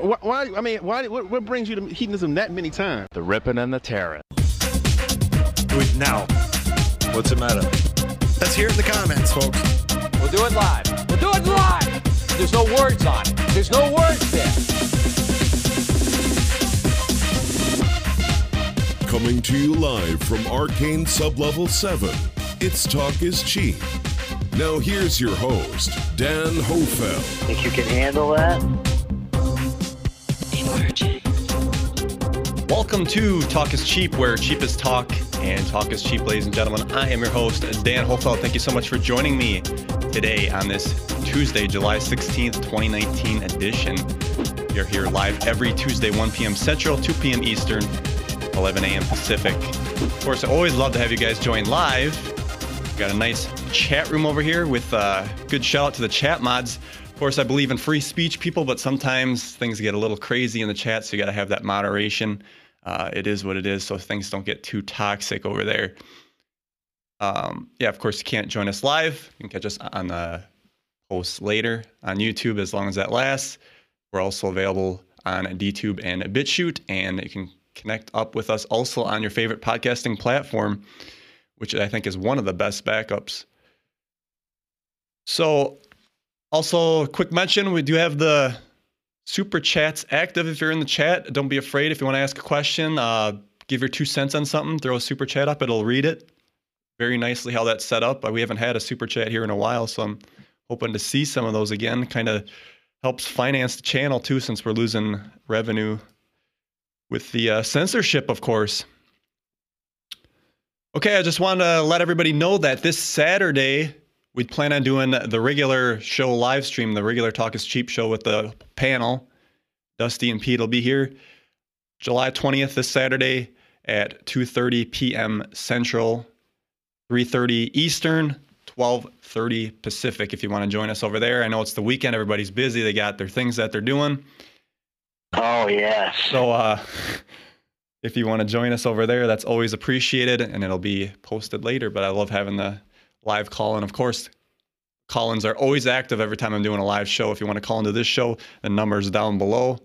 Why, why? I mean, why? What, what brings you to hedonism that many times? The ripping and the tearing. Do it now. What's the matter? Let's hear it in the comments, folks. We'll do it live. We'll do it live. There's no words on it. There's no words there. Coming to you live from Arcane Sublevel 7, it's Talk is Cheap. Now here's your host, Dan Hofeld. Think you can handle that? Welcome to Talk is Cheap, where cheap is talk and talk is cheap, ladies and gentlemen. I am your host, Dan Hofeld. Thank you so much for joining me today on this Tuesday, July 16th, 2019 edition. You're here live every Tuesday, 1 p.m. Central, 2 p.m. Eastern, 11 a.m. Pacific. Of course, I always love to have you guys join live. We've got a nice chat room over here with uh, good shout out to the chat mods. Of course, I believe in free speech, people, but sometimes things get a little crazy in the chat, so you got to have that moderation. Uh, it is what it is, so things don't get too toxic over there. Um, yeah, of course, you can't join us live. You can catch us on the post later on YouTube as long as that lasts. We're also available on DTube and BitChute, and you can connect up with us also on your favorite podcasting platform, which I think is one of the best backups. So, also, quick mention we do have the super chats active if you're in the chat. Don't be afraid if you want to ask a question, uh, give your two cents on something, throw a super chat up, it'll read it very nicely how that's set up. We haven't had a super chat here in a while, so I'm hoping to see some of those again. Kind of helps finance the channel too, since we're losing revenue with the uh, censorship, of course. Okay, I just want to let everybody know that this Saturday we plan on doing the regular show live stream, the regular Talk is Cheap show with the panel. Dusty and Pete will be here July 20th this Saturday at 2:30 p.m. Central, 3:30 Eastern, 12:30 Pacific if you want to join us over there. I know it's the weekend, everybody's busy, they got their things that they're doing. Oh yes. So uh if you want to join us over there, that's always appreciated and it'll be posted later, but I love having the live call. And of course, call ins are always active every time I'm doing a live show. If you want to call into this show, the number's down below.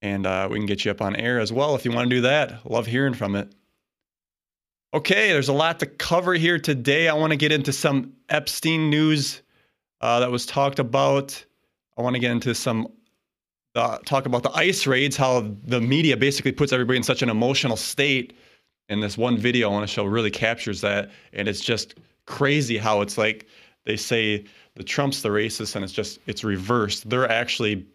And uh, we can get you up on air as well if you want to do that. Love hearing from it. Okay, there's a lot to cover here today. I want to get into some Epstein news uh, that was talked about. I want to get into some uh, talk about the ICE raids, how the media basically puts everybody in such an emotional state. And this one video I want to show really captures that. And it's just crazy how it's like they say the Trump's the racist and it's just it's reversed. They're actually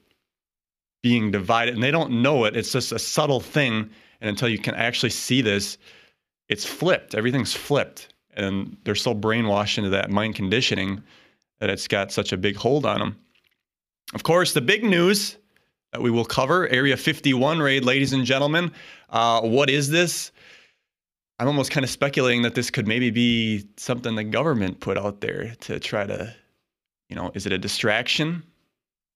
being divided and they don't know it. It's just a subtle thing. And until you can actually see this, it's flipped. Everything's flipped. And they're so brainwashed into that mind conditioning that it's got such a big hold on them. Of course, the big news that we will cover Area 51 raid, ladies and gentlemen. Uh, what is this? I'm almost kind of speculating that this could maybe be something the government put out there to try to, you know, is it a distraction?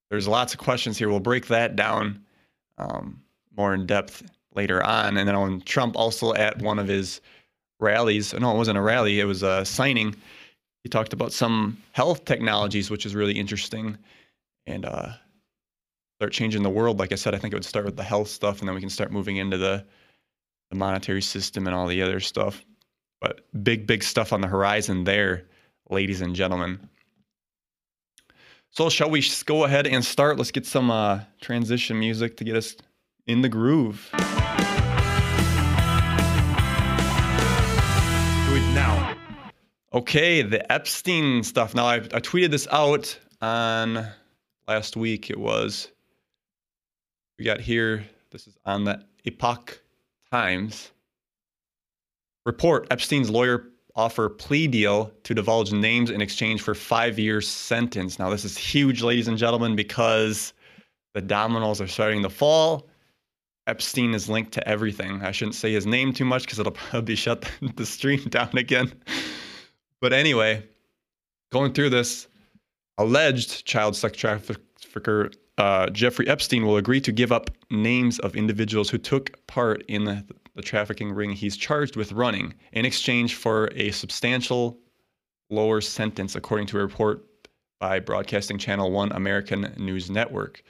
There's lots of questions here. We'll break that down um, more in depth later on. And then on Trump also at one of his rallies, no, it wasn't a rally, it was a signing. He talked about some health technologies, which is really interesting. And uh, start changing the world. Like I said, I think it would start with the health stuff, and then we can start moving into the the monetary system and all the other stuff. But big, big stuff on the horizon there, ladies and gentlemen. So, shall we go ahead and start? Let's get some uh, transition music to get us in the groove. Do it now. Okay, the Epstein stuff. Now, I, I tweeted this out on last week. It was, we got here, this is on the Epoch Times report Epstein's lawyer offer plea deal to divulge names in exchange for five years sentence. Now, this is huge, ladies and gentlemen, because the dominoes are starting to fall. Epstein is linked to everything. I shouldn't say his name too much because it'll probably shut the stream down again. But anyway, going through this, alleged child sex trafficker uh, Jeffrey Epstein will agree to give up names of individuals who took part in the, the trafficking ring he's charged with running in exchange for a substantial lower sentence, according to a report by Broadcasting Channel 1 American News Network.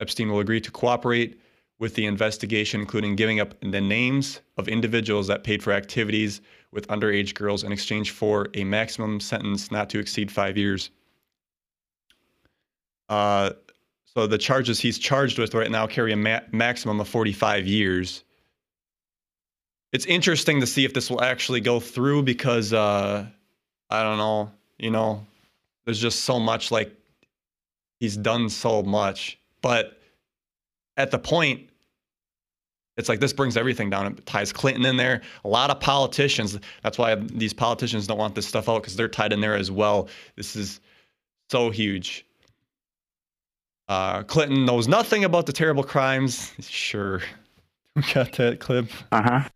Epstein will agree to cooperate with the investigation, including giving up the names of individuals that paid for activities with underage girls in exchange for a maximum sentence not to exceed five years. Uh, so the charges he's charged with right now carry a ma- maximum of 45 years. It's interesting to see if this will actually go through because uh, I don't know, you know, there's just so much like he's done so much, but at the point it's like this brings everything down. It ties Clinton in there. A lot of politicians. That's why these politicians don't want this stuff out because they're tied in there as well. This is so huge. Uh, Clinton knows nothing about the terrible crimes. Sure. We got that clip. Uh huh.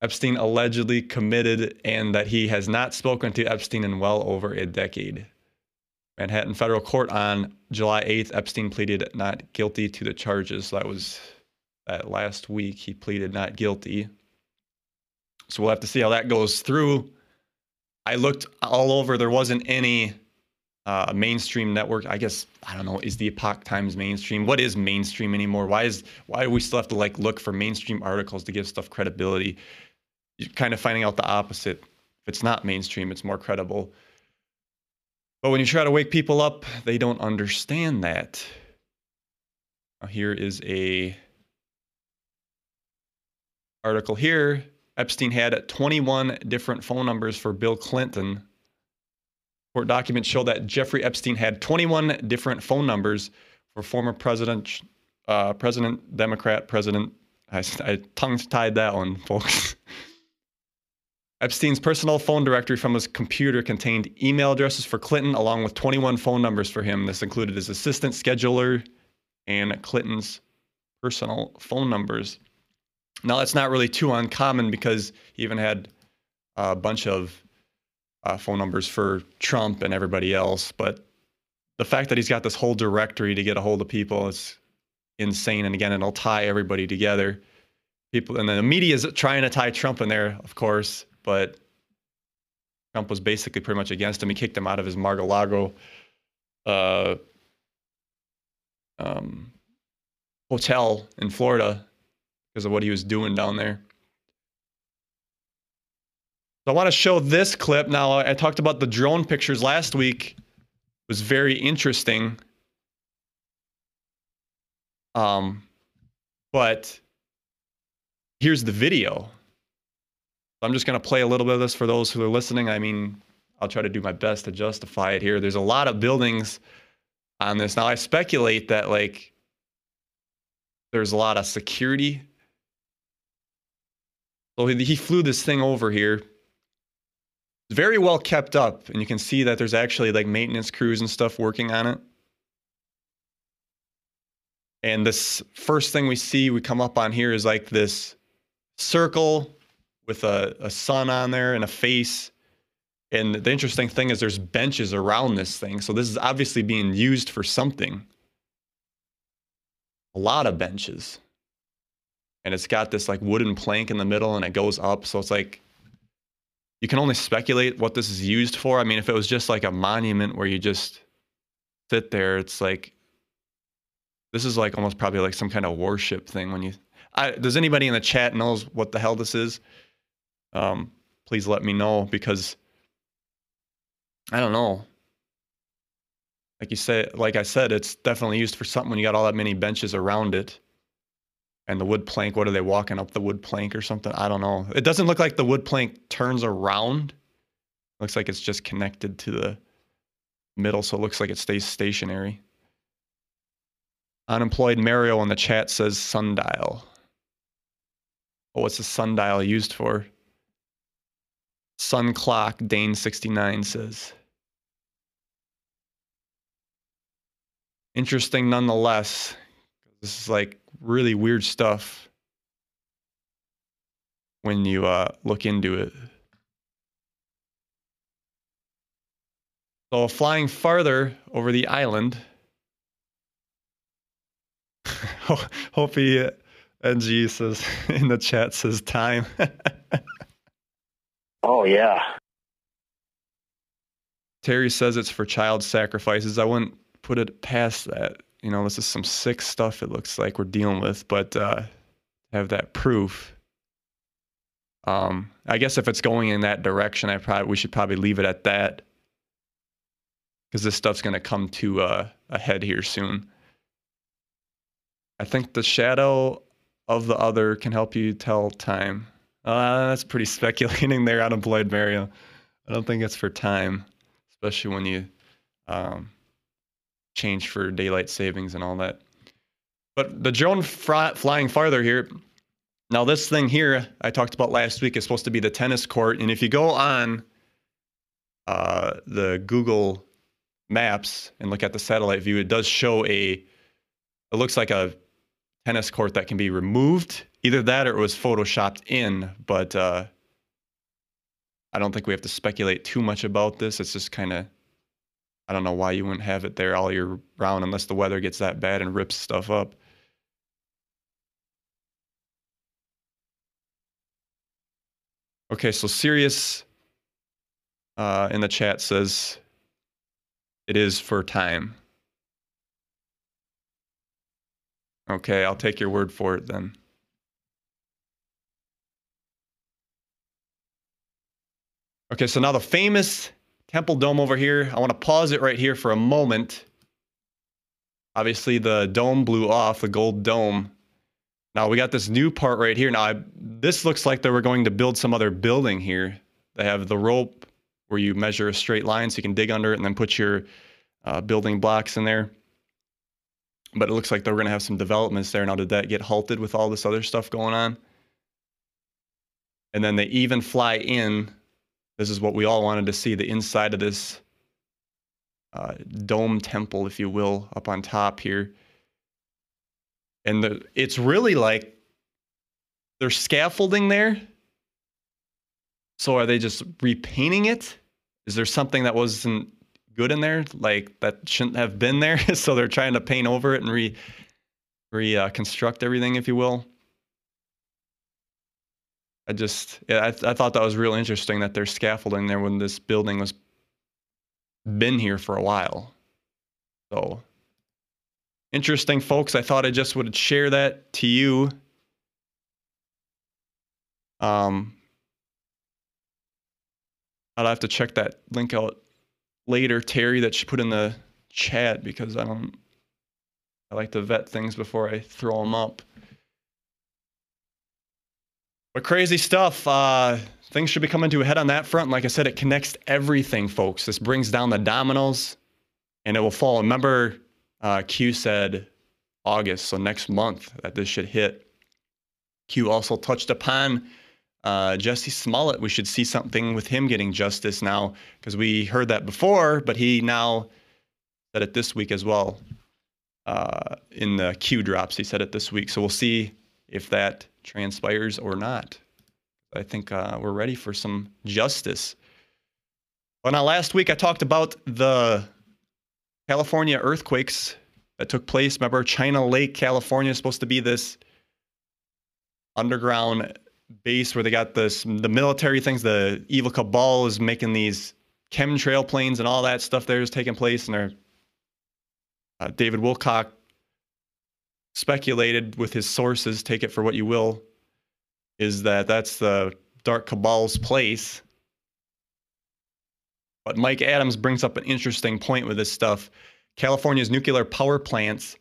Epstein allegedly committed and that he has not spoken to Epstein in well over a decade. Manhattan federal court on July 8th, Epstein pleaded not guilty to the charges. That was that last week. He pleaded not guilty. So we'll have to see how that goes through. I looked all over. There wasn't any uh, mainstream network. I guess I don't know. Is the Epoch Times mainstream? What is mainstream anymore? Why is why do we still have to like look for mainstream articles to give stuff credibility? You're kind of finding out the opposite. If it's not mainstream, it's more credible. But when you try to wake people up, they don't understand that. Now here is a article here. Epstein had 21 different phone numbers for Bill Clinton. Court documents show that Jeffrey Epstein had 21 different phone numbers for former president, uh, President Democrat President. I, I tongue tied that one, folks. Epstein's personal phone directory from his computer contained email addresses for Clinton, along with 21 phone numbers for him. This included his assistant, scheduler, and Clinton's personal phone numbers. Now, that's not really too uncommon because he even had a bunch of uh, phone numbers for Trump and everybody else. But the fact that he's got this whole directory to get a hold of people is insane. And again, it'll tie everybody together. People and then the media is trying to tie Trump in there, of course, but Trump was basically pretty much against him. He kicked him out of his Mar-a-Lago uh, um, hotel in Florida because of what he was doing down there. So I want to show this clip. Now, I talked about the drone pictures last week. It was very interesting. Um, but here's the video. I'm just going to play a little bit of this for those who are listening. I mean, I'll try to do my best to justify it here. There's a lot of buildings on this. Now, I speculate that, like, there's a lot of security. So he, he flew this thing over here. Very well kept up, and you can see that there's actually like maintenance crews and stuff working on it. And this first thing we see, we come up on here is like this circle with a, a sun on there and a face. And the interesting thing is there's benches around this thing. So this is obviously being used for something. A lot of benches. And it's got this like wooden plank in the middle and it goes up. So it's like you can only speculate what this is used for. I mean, if it was just like a monument where you just sit there, it's like this is like almost probably like some kind of worship thing when you I, does anybody in the chat knows what the hell this is? Um, please let me know because i don't know. Like you said like i said it's definitely used for something when you got all that many benches around it and the wood plank what are they walking up the wood plank or something i don't know it doesn't look like the wood plank turns around looks like it's just connected to the middle so it looks like it stays stationary Unemployed Mario in the chat says sundial. Oh, what's the sundial used for? Sun clock, Dane69 says. Interesting nonetheless. This is like really weird stuff when you uh, look into it. So, flying farther over the island. Hope he NG says in the chat says time. Oh yeah. Terry says it's for child sacrifices. I wouldn't put it past that. You know, this is some sick stuff it looks like we're dealing with, but uh, have that proof. Um, I guess if it's going in that direction, I probably we should probably leave it at that because this stuff's going to come to uh, a head here soon. I think the shadow of the other can help you tell time. Uh, that's pretty speculating there, Unemployed Mario. I don't think it's for time, especially when you um, change for daylight savings and all that. But the drone flying farther here. Now, this thing here I talked about last week is supposed to be the tennis court. And if you go on uh, the Google Maps and look at the satellite view, it does show a, it looks like a tennis court that can be removed. Either that or it was photoshopped in, but uh, I don't think we have to speculate too much about this. It's just kind of, I don't know why you wouldn't have it there all year round unless the weather gets that bad and rips stuff up. Okay, so Sirius uh, in the chat says it is for time. Okay, I'll take your word for it then. Okay, so now the famous Temple Dome over here. I want to pause it right here for a moment. Obviously, the dome blew off, the gold dome. Now we got this new part right here. Now, I, this looks like they were going to build some other building here. They have the rope where you measure a straight line so you can dig under it and then put your uh, building blocks in there. But it looks like they're going to have some developments there. Now, did that get halted with all this other stuff going on? And then they even fly in. This is what we all wanted to see the inside of this uh, dome temple, if you will, up on top here. And the, it's really like there's scaffolding there. So are they just repainting it? Is there something that wasn't good in there, like that shouldn't have been there? so they're trying to paint over it and re reconstruct uh, everything, if you will. I just, yeah, I, th- I thought that was real interesting that there's scaffolding there when this building was been here for a while. So interesting, folks. I thought I just would share that to you. Um, I'll have to check that link out later, Terry, that she put in the chat because I don't. I like to vet things before I throw them up. But crazy stuff. Uh, things should be coming to a head on that front. Like I said, it connects everything, folks. This brings down the dominoes, and it will fall. Remember, uh, Q said August, so next month that this should hit. Q also touched upon uh, Jussie Smollett. We should see something with him getting justice now because we heard that before, but he now said it this week as well. Uh, in the Q drops, he said it this week. So we'll see if that transpires or not. I think uh, we're ready for some justice. Well, now last week I talked about the California earthquakes that took place. Remember, China Lake, California is supposed to be this underground base where they got this the military things. The evil cabal is making these chemtrail planes and all that stuff there is taking place, and they're uh, David Wilcock speculated with his sources, take it for what you will, is that that's the dark cabal's place. But Mike Adams brings up an interesting point with this stuff. California's nuclear power plants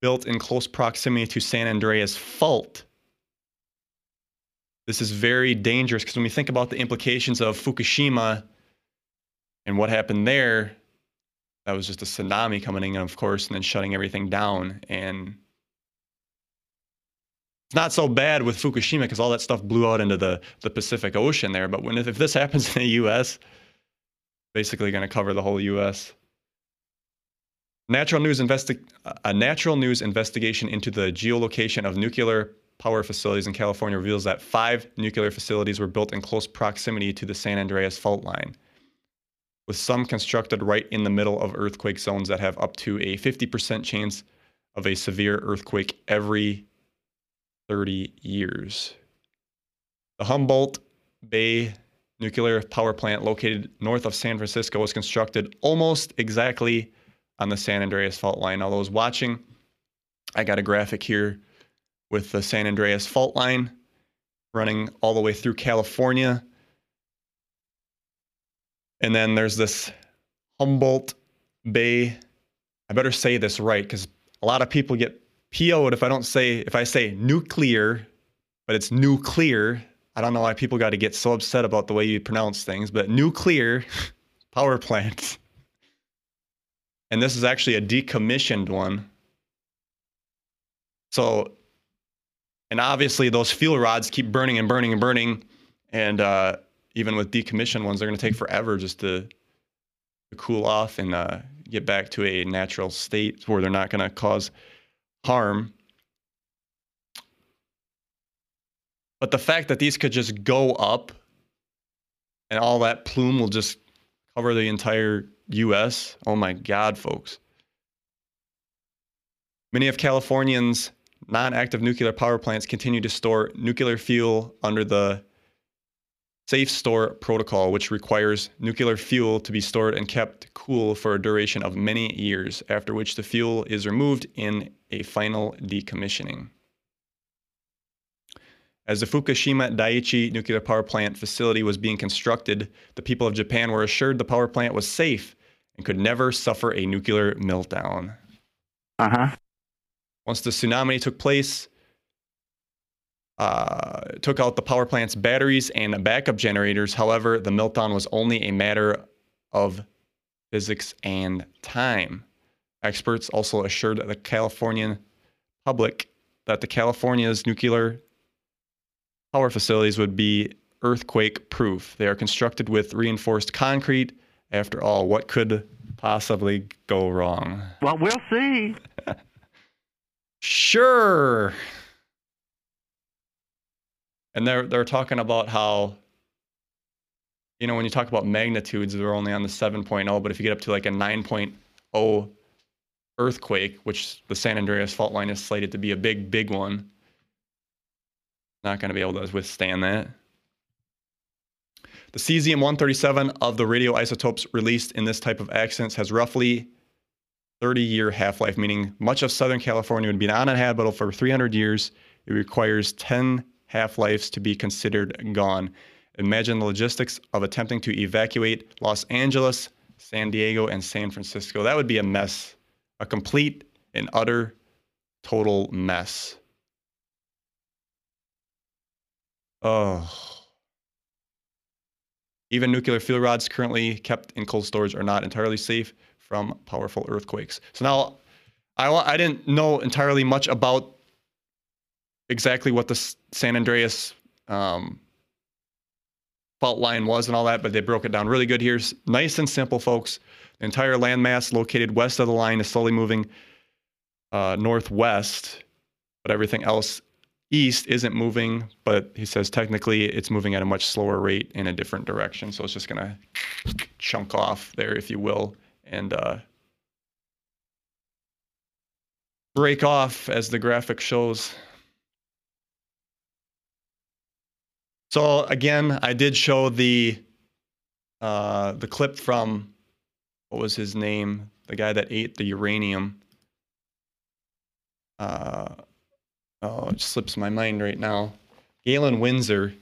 built in close proximity to San Andreas fault. This is very dangerous because when we think about the implications of Fukushima and what happened there, that was just a tsunami coming in, of course, and then shutting everything down. And it's not so bad with Fukushima because all that stuff blew out into the, the Pacific Ocean there. But when if this happens in the U.S., basically going to cover the whole U.S. Natural news investi- a natural news investigation into the geolocation of nuclear power facilities in California reveals that five nuclear facilities were built in close proximity to the San Andreas fault line with some constructed right in the middle of earthquake zones that have up to a 50% chance of a severe earthquake every 30 years. The Humboldt Bay nuclear power plant located north of San Francisco was constructed almost exactly on the San Andreas fault line. All those watching, I got a graphic here with the San Andreas fault line running all the way through California. And then there's this Humboldt Bay. I better say this right because a lot of people get PO'd if I don't say, if I say nuclear, but it's nuclear. I don't know why people got to get so upset about the way you pronounce things, but nuclear power plant. And this is actually a decommissioned one. So, and obviously those fuel rods keep burning and burning and burning. And uh, even with decommissioned ones, they're going to take forever just to, to cool off and uh, get back to a natural state where they're not going to cause harm. But the fact that these could just go up and all that plume will just cover the entire US, oh my God, folks. Many of Californians' non active nuclear power plants continue to store nuclear fuel under the Safe Store Protocol, which requires nuclear fuel to be stored and kept cool for a duration of many years, after which the fuel is removed in a final decommissioning. As the Fukushima Daiichi nuclear power plant facility was being constructed, the people of Japan were assured the power plant was safe and could never suffer a nuclear meltdown. Uh huh. Once the tsunami took place, uh, took out the power plant's batteries and backup generators. However, the meltdown was only a matter of physics and time. Experts also assured the Californian public that the California's nuclear power facilities would be earthquake proof. They are constructed with reinforced concrete. After all, what could possibly go wrong? Well, we'll see. Sure. And they're they're talking about how you know when you talk about magnitudes they're only on the 7.0 but if you get up to like a 9.0 earthquake which the San Andreas fault line is slated to be a big big one not going to be able to withstand that. The cesium-137 of the radioisotopes released in this type of accidents has roughly 30 year half life, meaning much of Southern California would be uninhabitable for 300 years. It requires 10 half lives to be considered gone. Imagine the logistics of attempting to evacuate Los Angeles, San Diego, and San Francisco. That would be a mess, a complete and utter total mess. Oh. Even nuclear fuel rods currently kept in cold storage are not entirely safe from powerful earthquakes. So now, I, I didn't know entirely much about exactly what the San Andreas um, fault line was and all that, but they broke it down really good here. Nice and simple, folks. The entire landmass located west of the line is slowly moving uh, northwest, but everything else east isn't moving, but he says technically it's moving at a much slower rate in a different direction. So it's just going to chunk off there, if you will, and uh, break off as the graphic shows. So again, I did show the uh, the clip from what was his name, the guy that ate the uranium. Uh, oh, it slips my mind right now. Galen Windsor.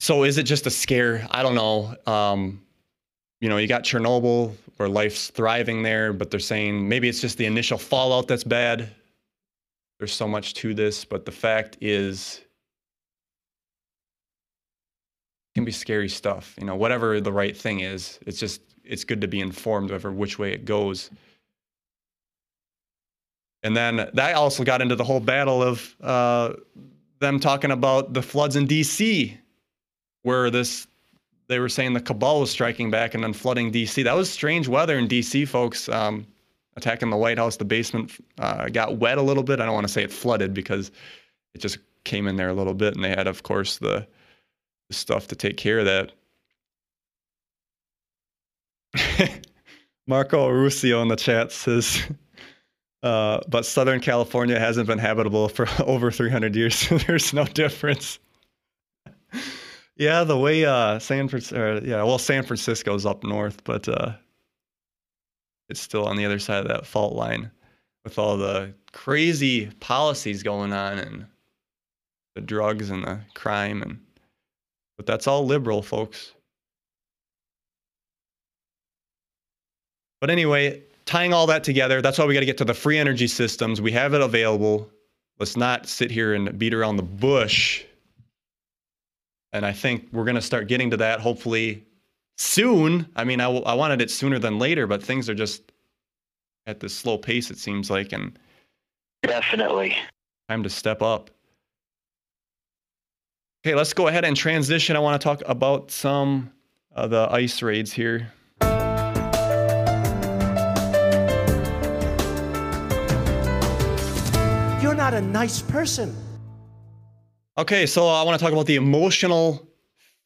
So is it just a scare? I don't know. Um, you know, you got Chernobyl where life's thriving there, but they're saying maybe it's just the initial fallout that's bad. There's so much to this, but the fact is it can be scary stuff. You know, whatever the right thing is, it's just it's good to be informed of which way it goes. And then that also got into the whole battle of uh, them talking about the floods in D.C., where this they were saying the cabal was striking back and then flooding D.C. That was strange weather in D.C., folks. Um, attacking the White House, the basement uh, got wet a little bit. I don't want to say it flooded because it just came in there a little bit, and they had, of course, the, the stuff to take care of that. Marco Rusio in the chat says uh, but Southern California hasn't been habitable for over 300 years, so there's no difference. yeah, the way uh, San Francisco, yeah, well, San Francisco's up north, but uh, it's still on the other side of that fault line with all the crazy policies going on and the drugs and the crime and but that's all liberal folks. But anyway tying all that together that's why we got to get to the free energy systems. We have it available. Let's not sit here and beat around the bush. And i think we're going to start getting to that hopefully soon i mean I, w- I wanted it sooner than later but things are just at this slow pace it seems like and Definitely. time to step up okay let's go ahead and transition i want to talk about some of the ice raids here You're not a nice person. Okay, so I want to talk about the emotional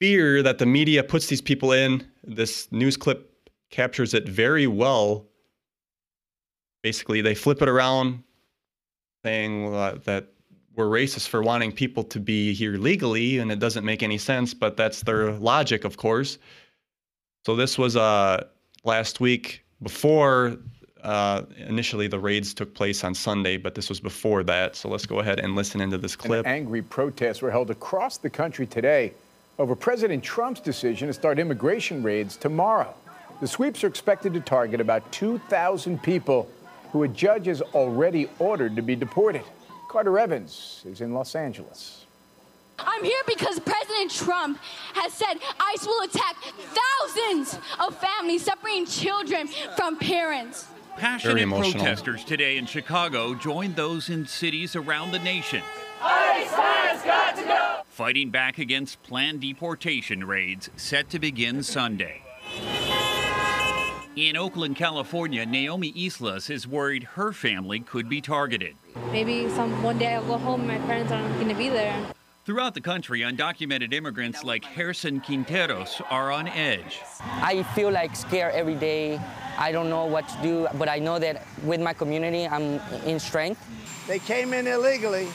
fear that the media puts these people in. This news clip captures it very well. Basically, they flip it around saying uh, that we're racist for wanting people to be here legally, and it doesn't make any sense, but that's their logic, of course. So, this was uh, last week before uh, initially the raids took place on Sunday, but this was before that. So, let's go ahead and listen into this clip. And angry protests were held across the country today over President Trump's decision to start immigration raids tomorrow. The sweeps are expected to target about 2,000 people who a judge has already ordered to be deported. Carter Evans is in Los Angeles. I'm here because President Trump has said ICE will attack thousands of families separating children from parents. Passionate protesters today in Chicago joined those in cities around the nation. Fighting back against planned deportation raids set to begin Sunday. In Oakland, California, Naomi Islas is worried her family could be targeted. Maybe some one day I'll go home and my parents aren't going to be there. Throughout the country, undocumented immigrants like Harrison Quinteros are on edge. I feel like scared every day. I don't know what to do, but I know that with my community, I'm in strength. They came in illegally.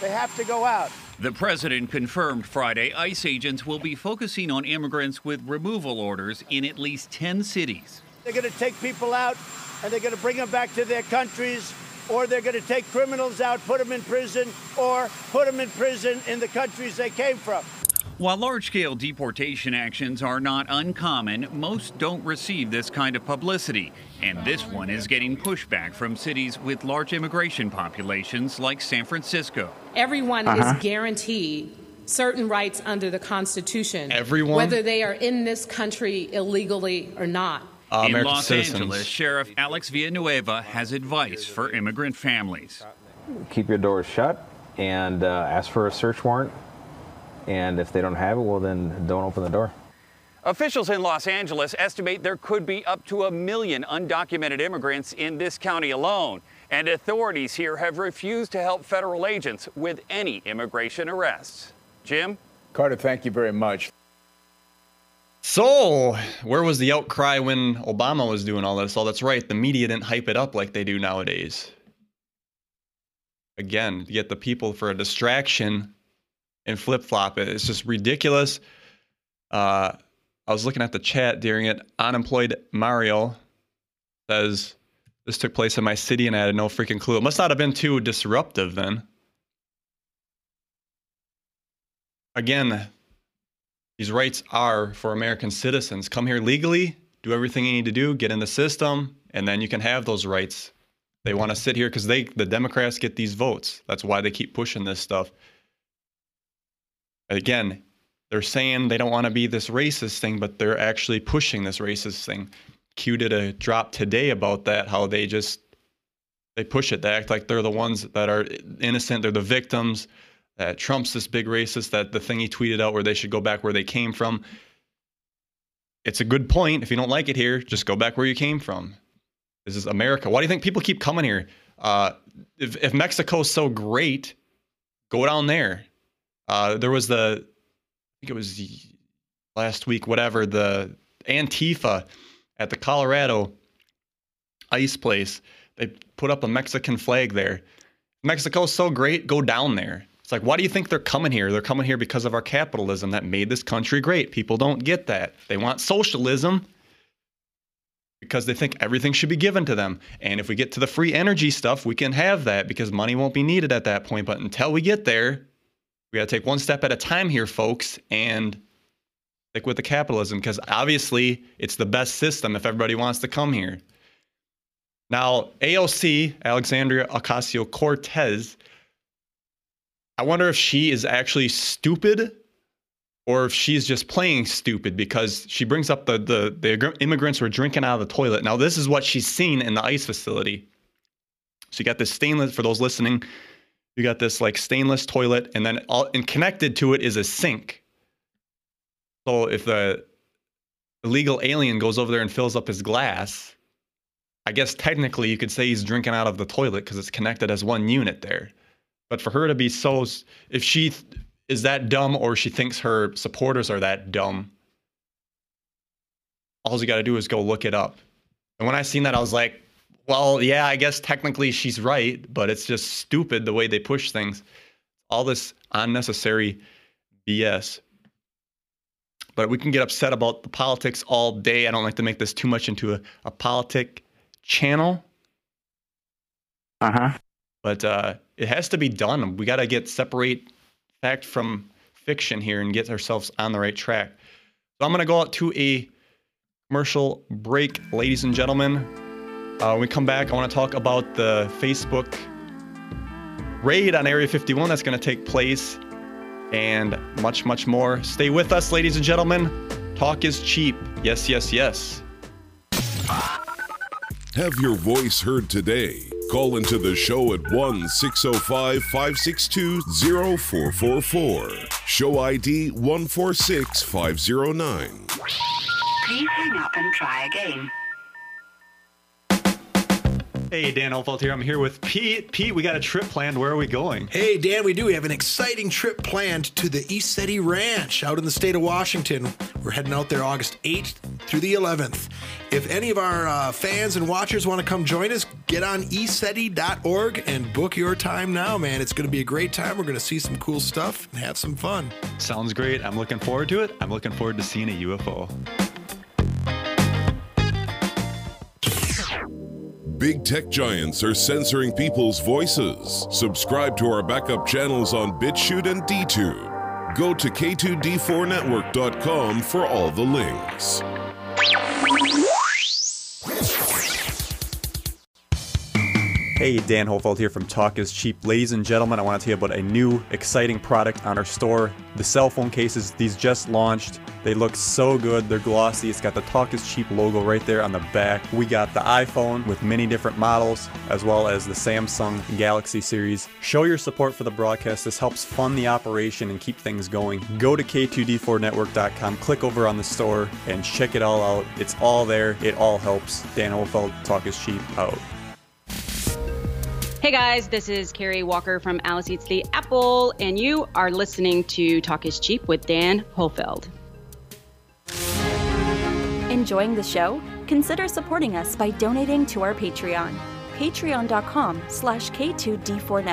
They have to go out. The president confirmed Friday ICE agents will be focusing on immigrants with removal orders in at least 10 cities. They're going to take people out and they're going to bring them back to their countries, or they're going to take criminals out, put them in prison, or put them in prison in the countries they came from. While large scale deportation actions are not uncommon, most don't receive this kind of publicity. And this one is getting pushback from cities with large immigration populations like San Francisco. Everyone Uh-huh. is guaranteed certain rights under the Constitution. Everyone? Whether they are in this country illegally or not. Uh, in American Los citizens. Angeles, Sheriff Alex Villanueva has advice for immigrant families. keep your doors shut and uh, ask for a search warrant. And if they don't have it, well, then don't open the door. Officials in Los Angeles estimate there could be up to a million undocumented immigrants in this county alone. And authorities here have refused to help federal agents with any immigration arrests. Jim? Carter, thank you very much. So, where was the outcry when Obama was doing all this? Oh, that's right. The media didn't hype it up like they do nowadays. Again, to get the people for a distraction and flip flop it. It's just ridiculous. Uh, I was looking at the chat during it. Unemployed Mario says, This took place in my city and I had no freaking clue. It must not have been too disruptive then. Again, these rights are for American citizens. Come here legally, do everything you need to do, get in the system, and then you can have those rights. They want to sit here because they the Democrats get these votes. That's why they keep pushing this stuff. Again, they're saying they don't want to be this racist thing, but they're actually pushing this racist thing. Q did a drop today about that, how they just they push it. They act like they're the ones that are innocent. They're the victims. That Trump's this big racist. That the thing he tweeted out where they should go back where they came from. It's a good point. If you don't like it here, just go back where you came from. This is America. Why do you think people keep coming here? Uh, if, if Mexico's so great, go down there. Uh, there was the, think it was last week, whatever, the Antifa at the Colorado ice place. They put up a Mexican flag there. Mexico's so great, go down there. It's like, why do you think they're coming here? They're coming here because of our capitalism that made this country great. People don't get that. They want socialism. because they think everything should be given to them. And if we get to the free energy stuff, we can have that because money won't be needed at that point. But until we get there, we got to take one step at a time here, folks, and stick with the capitalism because obviously it's the best system if everybody wants to come here. Now, AOC, Alexandria Ocasio Cortez, I wonder if she is actually stupid or if she's just playing stupid because she brings up the, the, the immigrants were drinking out of the toilet. Now, this is what she's seen in the ICE facility. So you got this stainless, for those listening, you got this like stainless toilet, and then all and connected to it is a sink. So if the illegal alien goes over there and fills up his glass, I guess technically you could say he's drinking out of the toilet because it's connected as one unit there. But for her to be so, if she is that dumb or she thinks her supporters are that dumb, all you got to do is go look it up. And when I seen that, I was like, well, yeah, I guess technically she's right, but it's just stupid the way they push things. All this unnecessary BS. But we can get upset about the politics all day. I don't like to make this too much into a, a politic channel. Uh huh. But uh, it has to be done. We got to get separate fact from fiction here and get ourselves on the right track. So I'm going to go out to a commercial break, ladies and gentlemen. Uh, when we come back, I want to talk about the Facebook raid on Area 51 that's going to take place and much, much more. Stay with us, ladies and gentlemen. Talk is cheap. Yes, yes, yes. Have your voice heard today. Call into the show at 1 605 562 0444. Show ID 146509. Please hang up and try again. Hey, Dan Hofeld here. I'm here with Pete. Pete, we got a trip planned. Where are we going? Hey, Dan, we do. We have an exciting trip planned to the ECETI Ranch out in the state of Washington. We're heading out there August 8th through the 11th. If any of our uh, fans and watchers want to come join us, get on eceti.org and book your time now, man. It's going to be a great time. We're going to see some cool stuff and have some fun. Sounds great. I'm looking forward to it. I'm looking forward to seeing a UFO. Big tech giants are censoring people's voices. Subscribe to our backup channels on BitChute and DTube. Go to k2d4network.com for all the links. Hey, Dan Hofeld here from Talk is Cheap. Ladies and gentlemen, I want to tell you about a new, exciting product on our store. The cell phone cases, these just launched. They look so good. They're glossy. It's got the Talk is Cheap logo right there on the back. We got the iPhone with many different models, as well as the Samsung Galaxy series. Show your support for the broadcast. This helps fund the operation and keep things going. Go to k2d4network.com, click over on the store, and check it all out. It's all there. It all helps. Dan Hofeld, Talk is Cheap, out. Hey guys, this is Carrie Walker from Alice Eats the Apple, and you are listening to Talk is Cheap with Dan Hofeld. Enjoying the show? Consider supporting us by donating to our Patreon. Patreon.com slash K2D4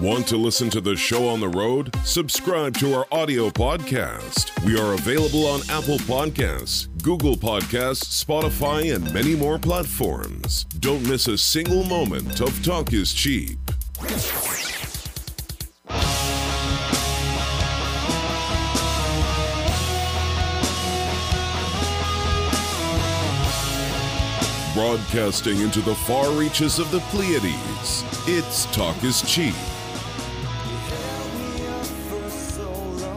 Want to listen to the show on the road? Subscribe to our audio podcast. We are available on Apple Podcasts, Google Podcasts, Spotify, and many more platforms. Don't miss a single moment of Talk is Cheap. Broadcasting into the far reaches of the Pleiades, it's Talk is Cheap.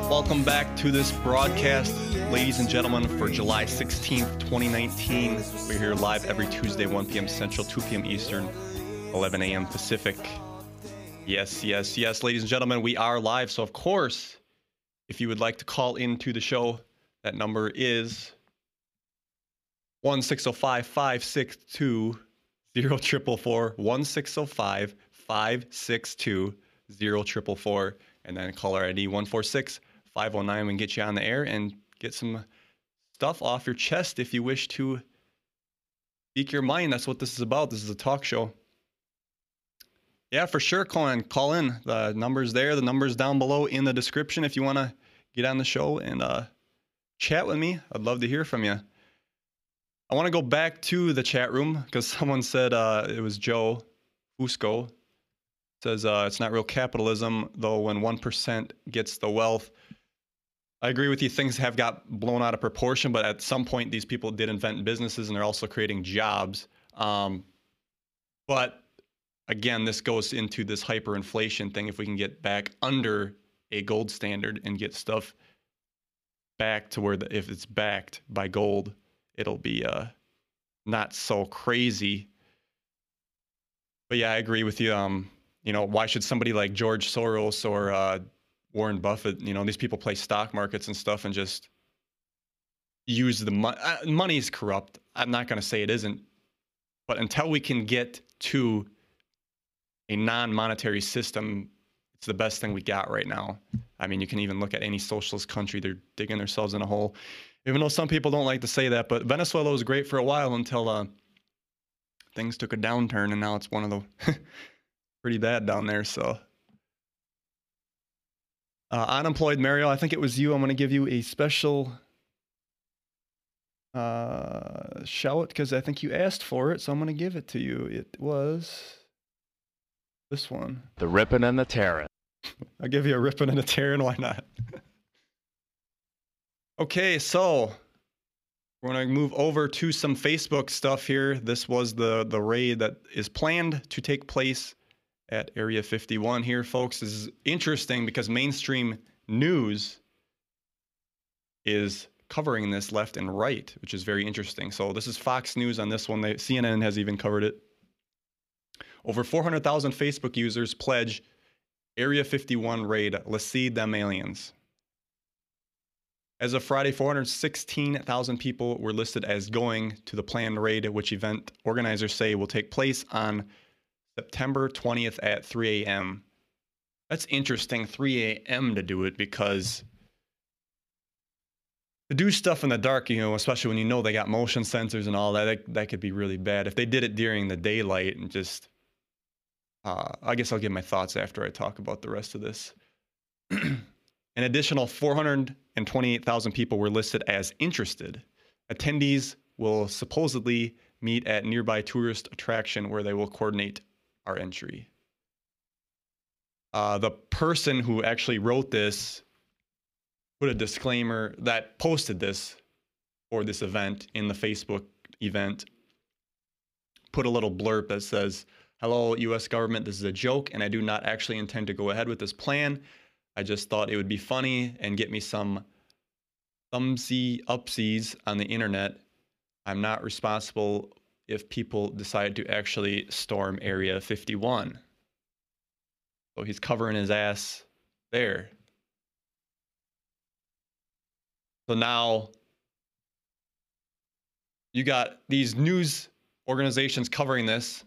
Welcome back to this broadcast, ladies and gentlemen, for July 16th, 2019. We're here live every Tuesday, 1 p.m. Central, 2 p.m. Eastern, 11 a.m. Pacific. Yes, yes, yes, ladies and gentlemen, we are live. So, of course, if you would like to call into the show, that number is 1605 562 0444 1605 562 0444 and then caller ID 146 509 we can get you on the air and get some stuff off your chest if you wish to speak your mind. That's what this is about. This is a talk show. Yeah, for sure, call in. Call in. The number's there. The number's down below in the description if you want to get on the show and uh, chat with me. I'd love to hear from you. I want to go back to the chat room because someone said uh, it was Joe Fusco says uh, it's not real capitalism though when 1% gets the wealth i agree with you things have got blown out of proportion but at some point these people did invent businesses and they're also creating jobs. Um, but again this goes into this hyperinflation thing. If we can get back under a gold standard and get stuff back to where the, if it's backed by gold it'll be uh, not so crazy. But yeah i agree with you. Um, you know, why should somebody like George Soros or uh, Warren Buffett, you know, these people play stock markets and stuff and just use the money. Uh, money is corrupt. I'm not going to say it isn't, but until we can get to a non-monetary system, it's the best thing we got right now. I mean, you can even look at any socialist country; they're digging themselves in a hole. Even though some people don't like to say that, but Venezuela was great for a while until uh, things took a downturn, and now it's one of the pretty bad down there. So, uh, unemployed Mario, I think it was you. I'm going to give you a special uh, shout because I think you asked for it. So I'm going to give it to you. It was this one. The ripping and the tearing. I'll give you a ripping and a tearing. Why not? okay, so we're going to move over to some Facebook stuff here. This was the the raid that is planned to take place at Area 51 here, folks. This is interesting because mainstream news is covering this left and right, which is very interesting. So this is Fox News on this one. They, CNN has even covered it. Over 400,000 Facebook users pledge Area 51 raid, let's see them aliens. As of Friday, 416,000 people were listed as going to the planned raid, which event organizers say will take place on September 20th at 3 a.m. That's interesting, 3 a.m. to do it because to do stuff in the dark, you know, especially when you know they got motion sensors and all that, that, that could be really bad. If they did it during the daylight and just, uh, I guess I'll give my thoughts after I talk about the rest of this. An additional 428,000 people were listed as interested. Attendees will supposedly meet at nearby tourist attraction where they will coordinate our entry. Uh, the person who actually wrote this put a disclaimer that posted this for this event in the Facebook event, put a little blurb that says, Hello, US government, this is a joke, and I do not actually intend to go ahead with this plan. I just thought it would be funny and get me some thumbsy upsies on the internet. I'm not responsible if people decide to actually storm Area 51. So he's covering his ass there. So now you got these news organizations covering this.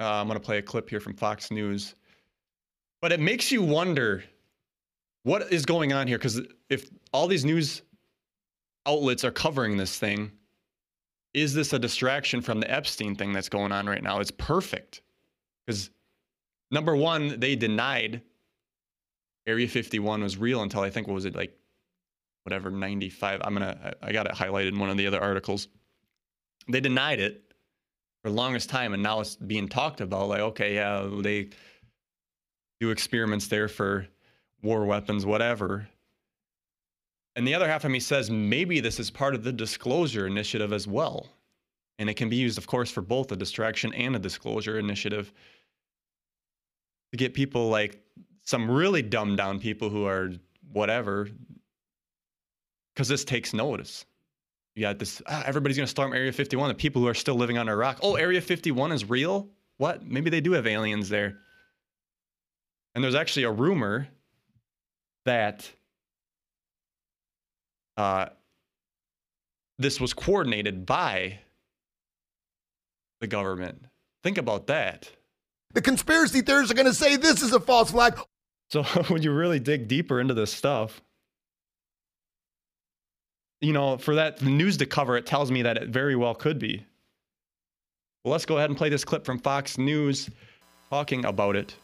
Uh, I'm going to play a clip here from Fox News. But it makes you wonder what is going on here because if all these news outlets are covering this thing, is this a distraction from the Epstein thing that's going on right now? It's perfect. Because number one, they denied Area 51 was real until I think, what was it, like whatever, 95? I'm going to, I got it highlighted in one of the other articles. They denied it for the longest time, and now it's being talked about like, okay, yeah, they do experiments there for war weapons, whatever. And the other half of me says maybe this is part of the disclosure initiative as well. And it can be used, of course, for both a distraction and a disclosure initiative to get people like some really dumbed down people who are whatever, because this takes notice. You got this, ah, everybody's going to storm Area 51. The people who are still living under a rock. Oh, Area 51 is real? What? Maybe they do have aliens there. And there's actually a rumor that uh, this was coordinated by the government. Think about that. The conspiracy theorists are going to say this is a false flag. So when you really dig deeper into this stuff, you know, for that news to cover it tells me that it very well could be. Well, let's go ahead and play this clip from Fox News talking about it.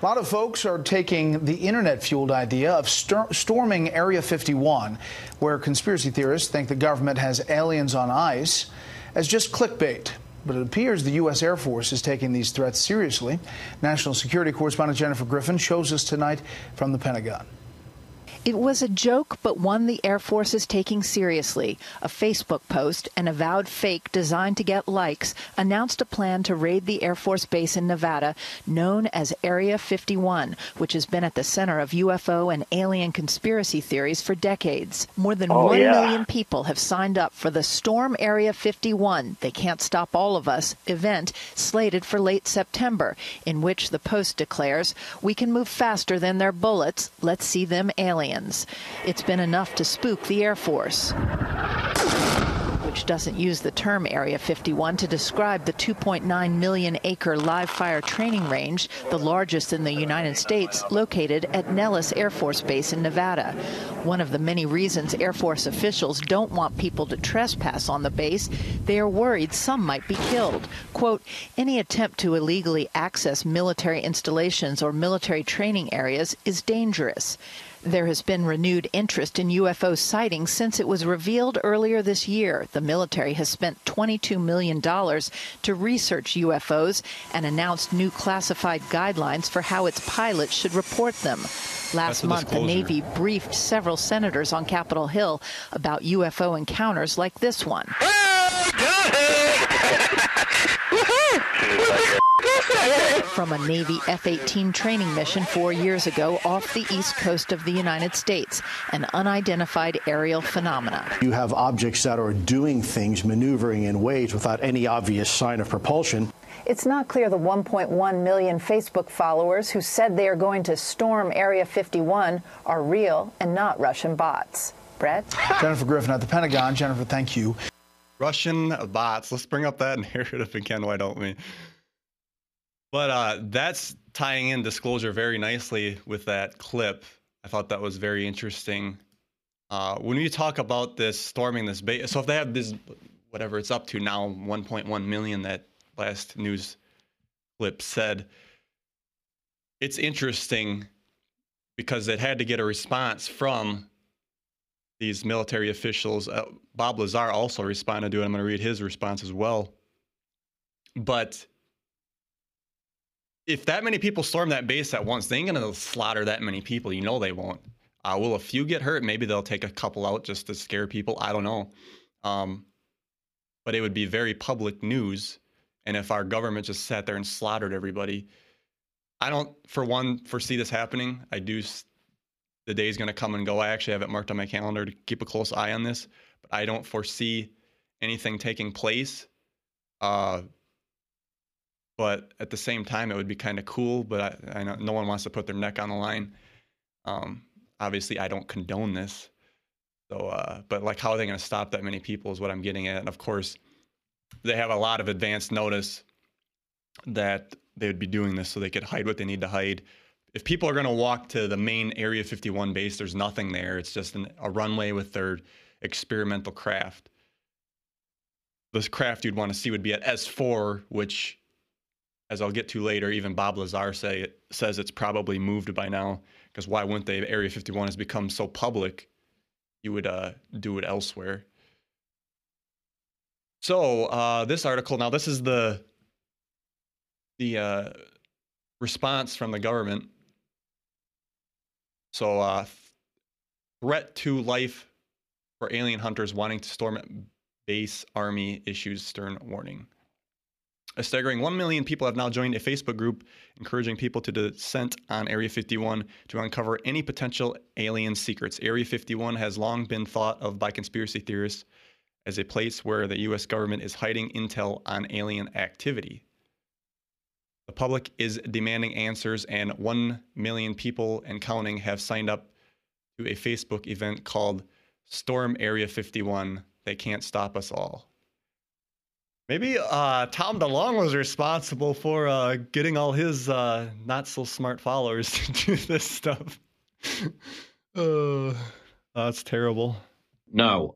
A lot of folks are taking the internet fueled idea of stor- storming Area 51, where conspiracy theorists think the government has aliens on ice, as just clickbait. But it appears the U.S. Air Force is taking these threats seriously. National Security Correspondent Jennifer Griffin shows us tonight from the Pentagon. It was a joke, but one the Air Force is taking seriously. A Facebook post, an avowed fake designed to get likes, announced a plan to raid the Air Force base in Nevada known as Area 51, which has been at the center of UFO and alien conspiracy theories for decades. More than Oh, one yeah. million people have signed up for the Storm Area 51, They Can't Stop All of Us event slated for late September, in which the Post declares, We can move faster than their bullets. Let's see them aliens. It's been enough to spook the Air Force which doesn't use the term Area 51 to describe the 2.9 million acre live fire training range, the largest in the United States, located at Nellis Air Force Base in Nevada. One of the many reasons Air Force officials don't want people to trespass on the base, they are worried some might be killed. Quote, any attempt to illegally access military installations or military training areas is dangerous. There has been renewed interest in UFO sightings since it was revealed earlier this year. The military has spent $22 million to research UFOs and announced new classified guidelines for how its pilots should report them. Last That's month, the. Navy briefed several senators on Capitol Hill about UFO encounters like this one. From a Navy F 18 training mission four years ago off the east coast of the United States, an unidentified aerial phenomena. You have objects that are doing things, maneuvering in ways without any obvious sign of propulsion. It's not clear the 1.1 million Facebook followers who said they are going to storm Area 51 are real and not Russian bots. Brett? Jennifer Griffin at the Pentagon. Jennifer, thank you. Russian bots. Let's bring up that narrative again. Why don't we? But uh, that's tying in disclosure very nicely with that clip. I thought that was very interesting. Uh, when we talk about this storming this base, so if they have this, whatever it's up to now, 1.1 million that last news clip said, it's interesting because it had to get a response from these military officials. Uh, Bob Lazar also responded to it. I'm going to read his response as well. But if that many people storm that base at once, they ain't to slaughter that many people. You know they won't. Uh, will a few get hurt? Maybe they'll take a couple out just to scare people. I don't know. Um, but it would be very public news. And if our government just sat there and slaughtered everybody, I don't, for one, foresee this happening. I do. The day's going to come and go. I actually have it marked on my calendar to keep a close eye on this, but I don't foresee anything taking place. Uh, but at the same time, it would be kind of cool. But I, I know no one wants to put their neck on the line. Um, obviously, I don't condone this. So, uh, but like, how are they going to stop that many people is what I'm getting at. And of course, they have a lot of advance notice that they would be doing this so they could hide what they need to hide. If people are going to walk to the main Area 51 base, there's nothing there. It's just an, a runway with their experimental craft. This craft you'd want to see would be at S4, which, as I'll get to later, even Bob Lazar say says it's probably moved by now. Because why wouldn't they? Area 51 has become so public, you would uh, do it elsewhere. So uh, this article now, this is the the uh, response from the government. So uh, threat to life for alien hunters wanting to storm base army issues stern warning. A staggering 1 million people have now joined a Facebook group encouraging people to descent on Area 51 to uncover any potential alien secrets. Area 51 has long been thought of by conspiracy theorists as a place where the US government is hiding intel on alien activity. The public is demanding answers, and 1 million people and counting have signed up to a Facebook event called Storm Area 51. They can't stop us all. Maybe uh, Tom DeLonge was responsible for uh, getting all his uh, not so smart followers to do this stuff. uh, that's terrible. No.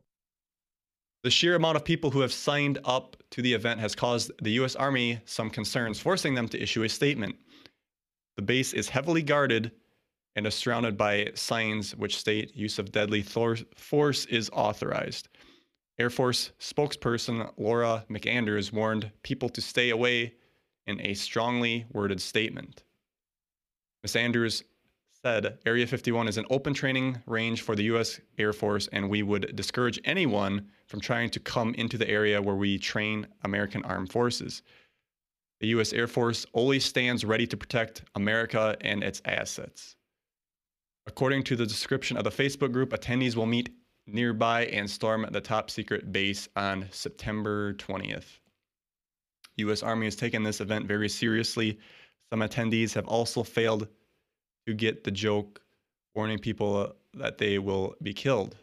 The sheer amount of people who have signed up to the event has caused the U.S. Army some concerns, forcing them to issue a statement. The base is heavily guarded and is surrounded by signs which state use of deadly thor- force is authorized. Air Force spokesperson Laura McAndrews warned people to stay away in a strongly worded statement. Ms. Andrews said Area 51 is an open training range for the U.S. Air Force, and we would discourage anyone from trying to come into the area where we train American armed forces. The U.S. Air Force always stands ready to protect America and its assets. According to the description of the Facebook group, attendees will meet nearby and storm the top secret base on September 20th. U.S. Army has taken this event very seriously. Some attendees have also failed to get the joke, warning people uh, that they will be killed.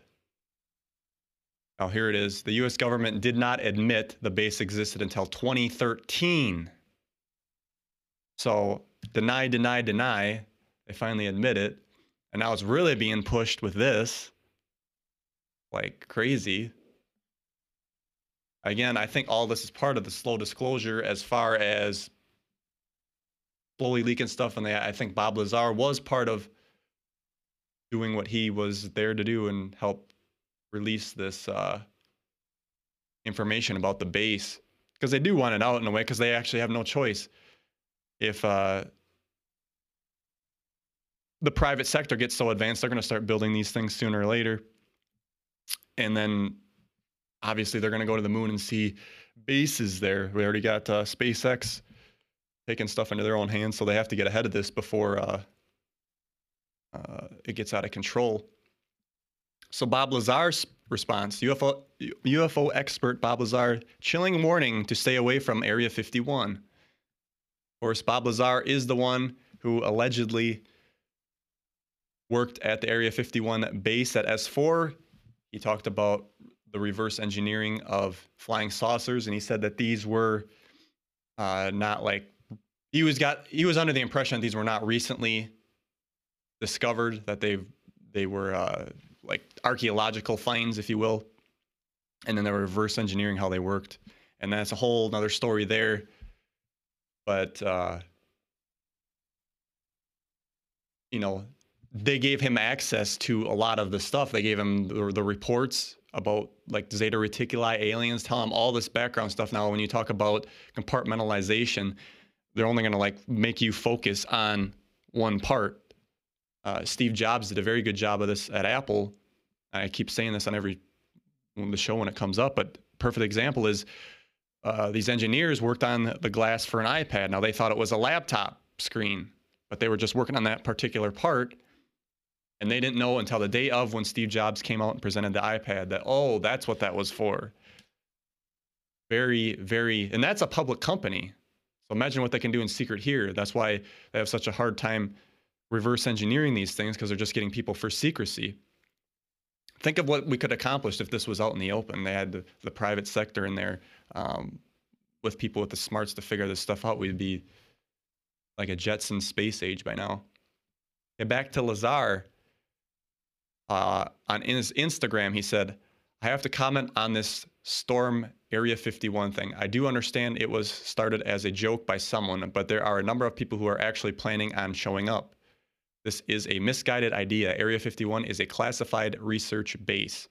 Now, here it is. The U.S. government did not admit the base existed until 2013. So, deny, deny, deny. They finally admit it. And now it's really being pushed with this like crazy. Again, I think all this is part of the slow disclosure as far as slowly leaking stuff. And I think Bob Lazar was part of doing what he was there to do and help release this uh, information about the base because they do want it out in a way because they actually have no choice. If uh, the private sector gets so advanced, they're going to start building these things sooner or later. And then obviously they're going to go to the moon and see bases there. We already got uh, SpaceX taking stuff into their own hands, so they have to get ahead of this before uh, uh, it gets out of control. So Bob Lazar's response, UFO UFO expert Bob Lazar, chilling warning to stay away from Area 51. Of course, Bob Lazar is the one who allegedly worked at the Area 51 base at S4. He talked about the reverse engineering of flying saucers, and he said that these were uh, not like he was got he was under the impression that these were not recently discovered that they they were uh, like archaeological finds, if you will, and then they were reverse engineering how they worked, and that's a whole another story there. But uh, you know, they gave him access to a lot of the stuff. They gave him the, the reports about like Zeta Reticuli aliens, tell him all this background stuff. Now, when you talk about compartmentalization, they're only going to like make you focus on one part. Uh, Steve Jobs did a very good job of this at Apple. I keep saying this on every the show when it comes up, but perfect example is uh, these engineers worked on the glass for an iPad. Now they thought it was a laptop screen, but they were just working on that particular part. And they didn't know until the day of when Steve Jobs came out and presented the iPad that, oh, that's what that was for. Very, very, and that's a public company. So imagine what they can do in secret here. That's why they have such a hard time reverse engineering these things because they're just getting people for secrecy. Think of what we could accomplish if this was out in the open. They had the, the private sector in there um, with people with the smarts to figure this stuff out. We'd be like a Jetson space age by now. Okay, back to Lazar. Uh, on his Instagram, he said, I have to comment on this Storm Area 51 thing. I do understand it was started as a joke by someone, but there are a number of people who are actually planning on showing up. This is a misguided idea. Area 51 is a classified research base.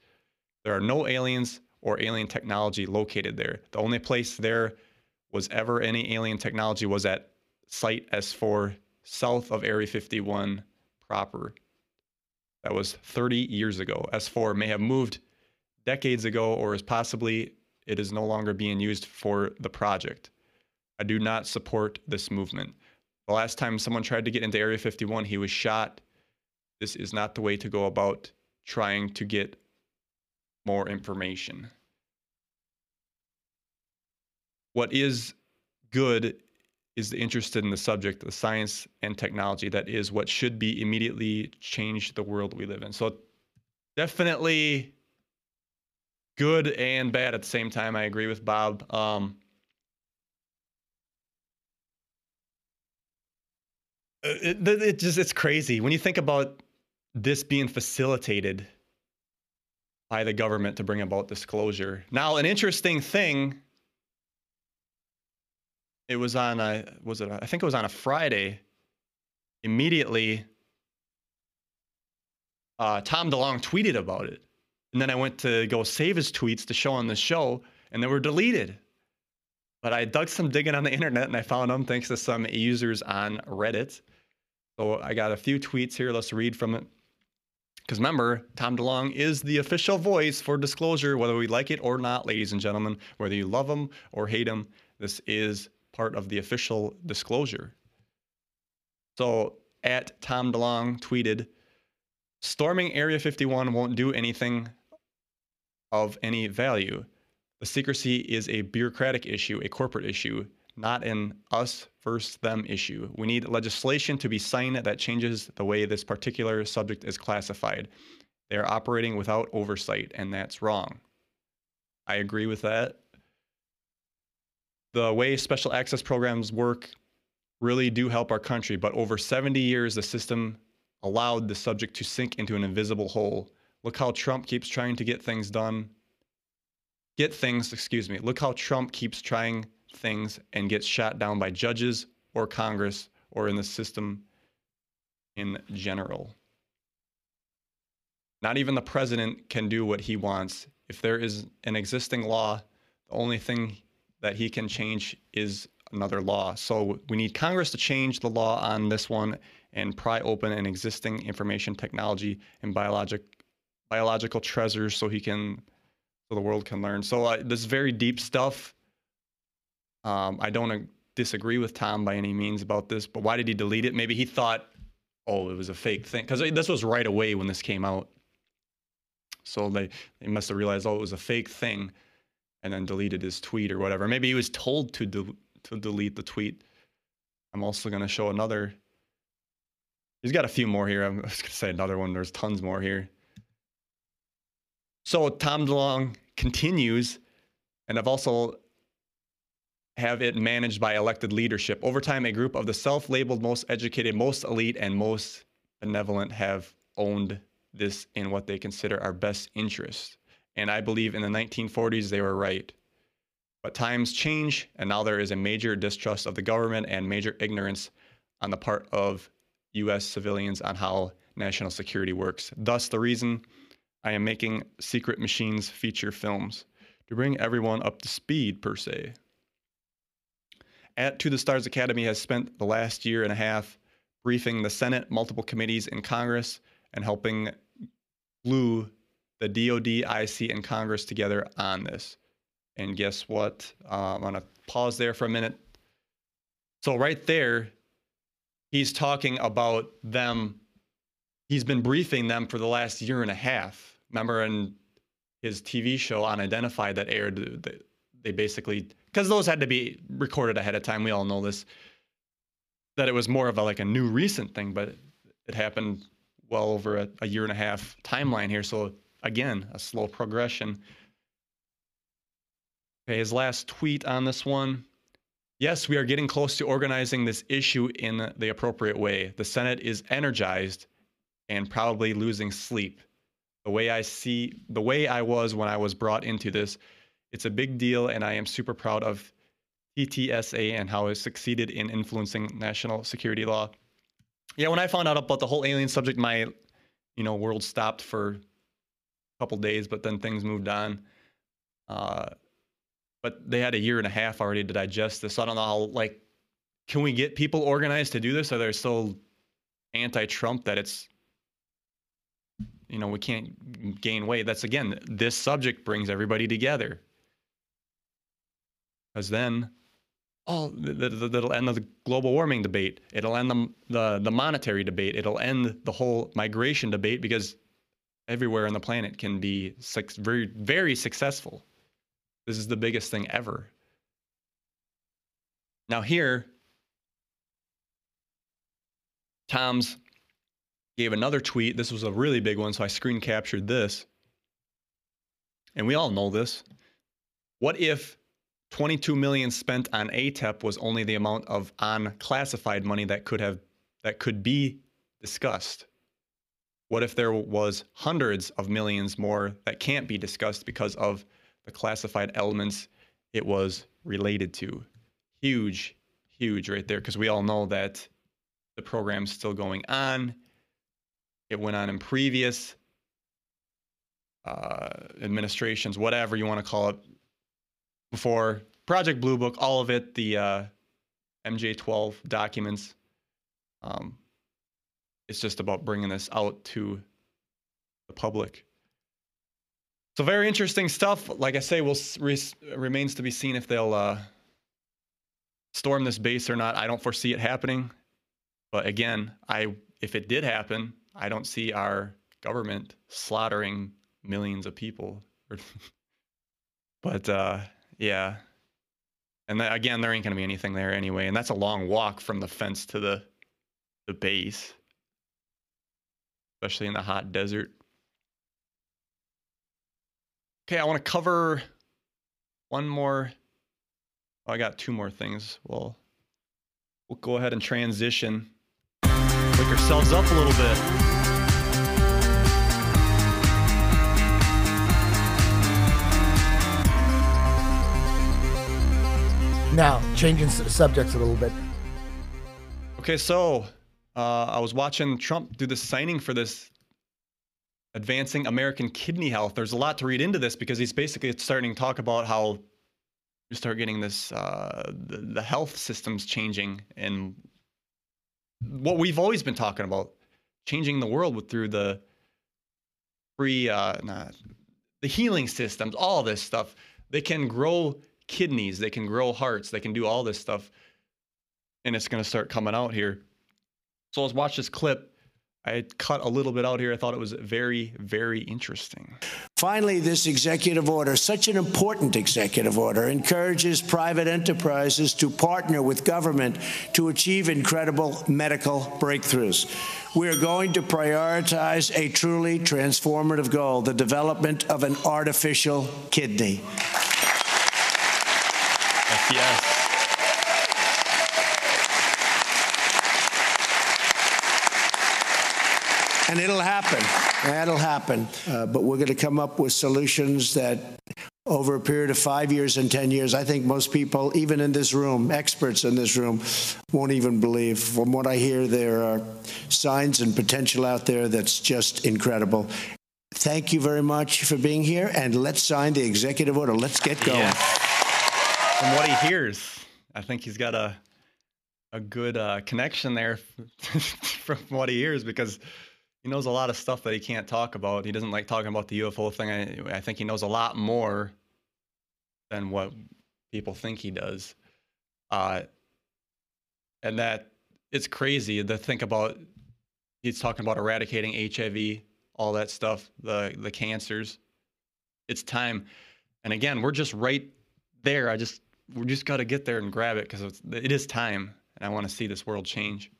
There are no aliens or alien technology located there. The only place there was ever any alien technology was at Site S4 south of Area 51 proper. That was 30 years ago. S4 may have moved decades ago, or is possibly it is no longer being used for the project. I do not support this movement. The last time someone tried to get into Area 51, he was shot. This is not the way to go about trying to get more information. What is good is interested in the subject, the science and technology that is what should be immediately change the world we live in. So definitely good and bad at the same time. I agree with Bob. Um, it, it just it's crazy when you think about this being facilitated by the government to bring about disclosure. Now, an interesting thing it was on a was it a, I think it was on a Friday. immediately uh, Tom DeLonge tweeted about it. And then I went to go save his tweets to show on the show, and they were deleted. But I dug some digging on the internet and I found them thanks to some users on Reddit. So I got a few tweets here. Let's read from it. Because remember, Tom DeLonge is the official voice for disclosure, whether we like it or not, ladies and gentlemen. Whether you love him or hate him, this is part of the official disclosure. So at Tom DeLonge tweeted, storming Area 51 won't do anything of any value. The secrecy is a bureaucratic issue, a corporate issue, not an us versus them issue. We need legislation to be signed that changes the way this particular subject is classified. They are operating without oversight, and that's wrong. I agree with that. The way special access programs work really do help our country, but over 70 years, the system allowed the subject to sink into an invisible hole. Look how Trump keeps trying to get things done. Get things, excuse me. Look how Trump keeps trying things and gets shot down by judges or Congress or in the system in general. Not even the president can do what he wants. If there is an existing law, the only thing that he can change is another law. So we need Congress to change the law on this one and pry open an existing information technology and biologic biological treasures so he can so the world can learn. So uh, this very deep stuff. Um, I don't uh, disagree with Tom by any means about this, but why did he delete it? Maybe he thought, oh, it was a fake thing because this was right away when this came out. So they they must have realized, oh, it was a fake thing, and then deleted his tweet or whatever. Maybe he was told to de- to delete the tweet. I'm also going to show another. He's got a few more here. I'm just going to say another one. There's tons more here. So Tom DeLonge continues, and I've also have it managed by elected leadership. Over time, a group of the self-labeled most educated, most elite, and most benevolent have owned this in what they consider our best interest. And I believe in the 1940s they were right. But times change, and now there is a major distrust of the government and major ignorance on the part of US civilians on how national security works. Thus, the reason I am making Secret Machines feature films to bring everyone up to speed, per se. At To the Stars Academy has spent the last year and a half briefing the Senate, multiple committees in Congress, and helping glue the DoD, IC, and Congress together on this. And guess what? Uh, I'm going to pause there for a minute. So, right there, he's talking about them. He's been briefing them for the last year and a half. Remember in his TV show Unidentified that aired, they basically, because those had to be recorded ahead of time. We all know this, that it was more of a, like a new recent thing, but it happened well over a, a year and a half timeline here. So, again, a slow progression. Okay, his last tweet on this one. Yes, we are getting close to organizing this issue in the appropriate way. The Senate is energized and probably losing sleep. The way I see, the way I was when I was brought into this, it's a big deal, and I am super proud of TTSA and how it succeeded in influencing national security law. Yeah, when I found out about the whole alien subject, my you know world stopped for couple days, but then things moved on. Uh, but they had a year and a half already to digest this. So I don't know how like can we get people organized to do this? Are they so anti-Trump that it's you know we can't gain weight? That's again this subject brings everybody together because then oh that'll end of the global warming debate. It'll end the, the the monetary debate. It'll end the whole migration debate because everywhere on the planet can be very very successful. This is the biggest thing ever. Now, here, Tom's gave another tweet. This was a really big one, so I screen captured this. And we all know this. What if 22 million spent on AATIP was only the amount of unclassified money that could have that could be discussed? What if there was hundreds of millions more that can't be discussed because of the classified elements it was related to. Huge, huge right there, because we all know that the program's still going on. It went on in previous uh, administrations, whatever you want to call it, before Project Blue Book, all of it, the uh, MJ12 documents. Um, it's just about bringing this out to the public. So very interesting stuff. Like I say, will re- remains to be seen if they'll uh, storm this base or not. I don't foresee it happening. But again, I if it did happen, I don't see our government slaughtering millions of people. but uh, yeah, and th- again, there ain't gonna be anything there anyway, and that's a long walk from the fence to the the base, especially in the hot desert. Okay, I want to cover one more. Oh, I got two more things. Well, we'll go ahead and transition. Wake ourselves up a little bit. Now, changing subjects a little bit. Okay, so uh, I was watching Trump do the signing for this advancing American kidney health. There's a lot to read into this because he's basically starting to talk about how you start getting this uh, the, the health systems changing and what we've always been talking about changing the world with through the free uh, not, the healing systems all this stuff. They can grow kidneys they can grow hearts they can do all this stuff. And it's going to start coming out here so let's watch this clip I cut a little bit out here. I thought it was very, very interesting. Finally, this executive order, such an important executive order, encourages private enterprises to partner with government to achieve incredible medical breakthroughs. We are going to prioritize a truly transformative goal the development of an artificial kidney. Yes, yes. And it'll happen. That'll happen. Uh, but we're going to come up with solutions that, over a period of five years and 10 years, I think most people, even in this room, experts in this room, won't even believe. From what I hear, there are signs and potential out there that's just incredible. Thank you very much for being here, and let's sign the executive order. Let's get going. Yes. From what he hears, I think he's got a a good uh, connection there from what he hears because he knows a lot of stuff that he can't talk about. He doesn't like talking about the UFO thing. I, I think he knows a lot more than what people think he does. Uh, and that it's crazy to think about. He's talking about eradicating HIV, all that stuff, the the cancers. It's time, and again, we're just right there. I just we just got to get there and grab it because it is time, and I want to see this world change.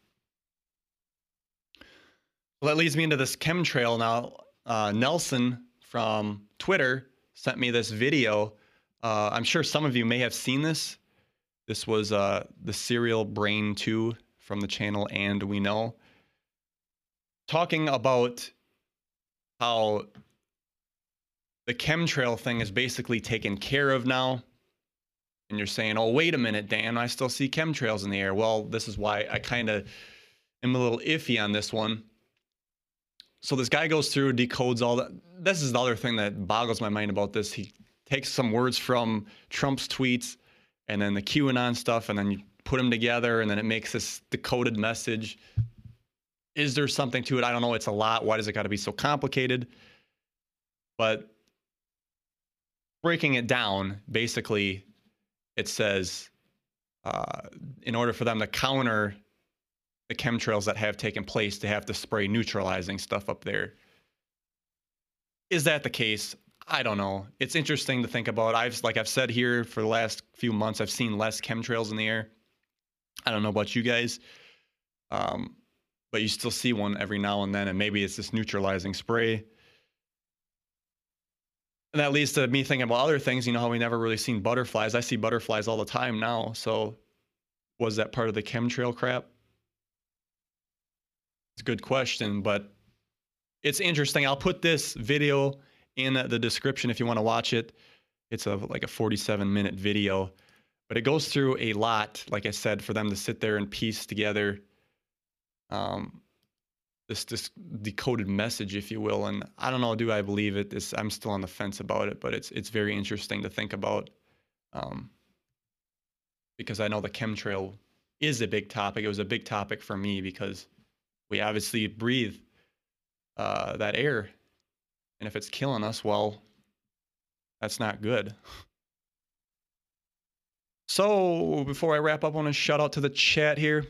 Well, that leads me into this chemtrail now. Uh, Nelson from Twitter sent me this video. Uh, I'm sure some of you may have seen this. This was uh, the SerialBrain2 from the channel And We Know, talking about how the chemtrail thing is basically taken care of now. And you're saying, oh, wait a minute, Dan, I still see chemtrails in the air. Well, this is why I kind of am a little iffy on this one so this guy goes through decodes all that this is the other thing that boggles my mind about this. He takes some words from trump's tweets and then the qanon stuff and then you put them together and then it makes this decoded message. Is there something to it? I don't know. It's a lot. Why does it got to be so complicated? But breaking it down basically it says uh, in order for them to counter the chemtrails that have taken place to have to spray neutralizing stuff up there. Is that the case? I don't know. It's interesting to think about. I've like I've said here for the last few months, I've seen less chemtrails in the air. I don't know about you guys, um, but you still see one every now and then, and maybe it's this neutralizing spray. And that leads to me thinking about other things. You know how we never really seen butterflies. I see butterflies all the time now. So was that part of the chemtrail crap? It's a good question, but it's interesting. I'll put this video in the description if you want to watch it. It's a like a 47 minute video, but it goes through a lot, like I said, for them to sit there and piece together um, this this decoded message, if you will. And I don't know, do I believe it? This I'm still on the fence about it, but it's it's very interesting to think about. Um, because I know the chemtrail is a big topic. It was a big topic for me because we obviously breathe uh, that air, and if it's killing us, well, that's not good. So before I wrap up, I want to shout out to the chat here.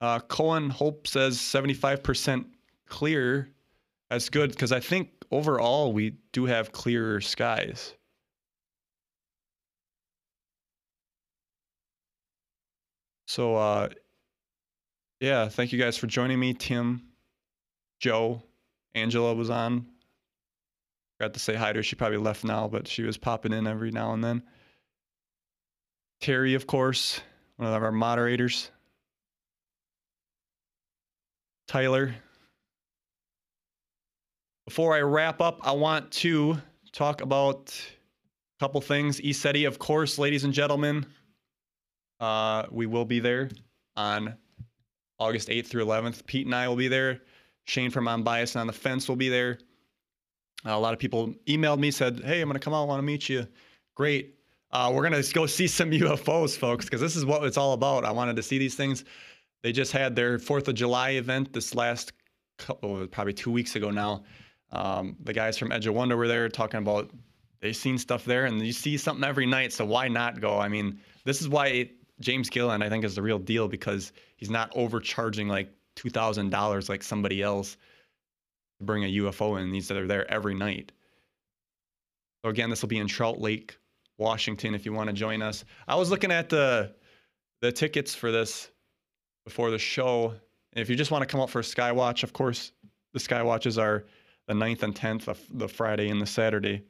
Uh, Cohen Hope says 75% clear. That's good because I think overall we do have clearer skies. So, uh, yeah, thank you guys for joining me. Tim, Joe, Angela was on. Got to say hi to her. She probably left now, but she was popping in every now and then. Terry, of course, one of our moderators. Tyler. Before I wrap up, I want to talk about a couple things. ECETI, of course, ladies and gentlemen. Uh, we will be there on August 8th through 11th. Pete and I will be there. Shane from Unbiased and on the Fence will be there. Uh, a lot of people emailed me, said, Hey, I'm going to come out, want to meet you. Great. Uh, we're going to go see some UFOs, folks, because this is what it's all about. I wanted to see these things. They just had their 4th of July event this last couple, probably two weeks ago now. Um, the guys from Edge of Wonder were there talking about they've seen stuff there, and you see something every night, so why not go? I mean, this is why James Gilliland, I think, is the real deal because he's not overcharging like $2,000 like somebody else to bring a UFO in. These that are there every night. So again, this will be in Trout Lake, Washington. If you want to join us, I was looking at the the tickets for this before the show. And if you just want to come out for a Skywatch, of course, the Skywatches are the 9th and 10th of the Friday and the Saturday.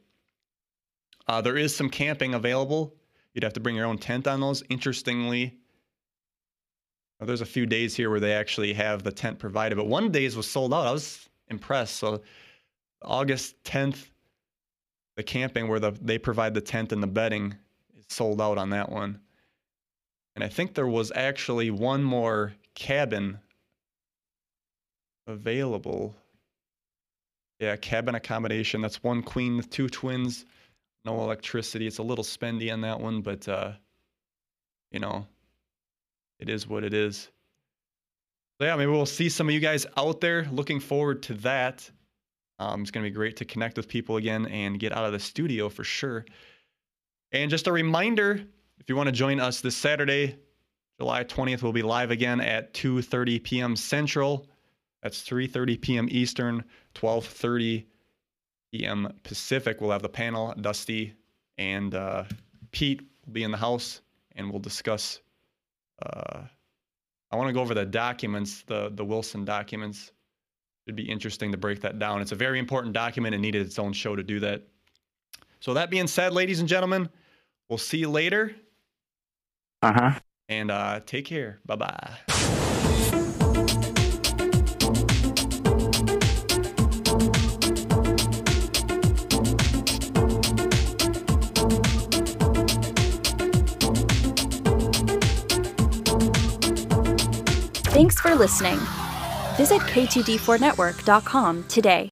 Uh, there is some camping available. You'd have to bring your own tent on those. Interestingly, there's a few days here where they actually have the tent provided, but one days was sold out. I was impressed. So August 10th, the camping where the they provide the tent and the bedding is sold out on that one. And I think there was actually one more cabin available. Yeah, cabin accommodation. That's one queen with two twins. No electricity. It's a little spendy on that one, but uh, you know, it is what it is. So yeah, maybe we'll see some of you guys out there. Looking forward to that. Um, it's to be great to connect with people again and get out of the studio for sure. And just a reminder, if you want to join us this Saturday, July 20th, we'll be live again at 2:30 p.m. Central. That's 3:30 p.m. Eastern, 12:30 p.m. Pacific. We'll have the panel. Dusty and uh, Pete will be in the house, and we'll discuss. Uh, I want to go over the documents, the the Wilson documents. It'd be interesting to break that down. It's a very important document and needed its own show to do that. So that being said, ladies and gentlemen, we'll see you later. Uh huh. And uh, take care. Bye bye. Thanks for listening. Visit k2d4network.com today.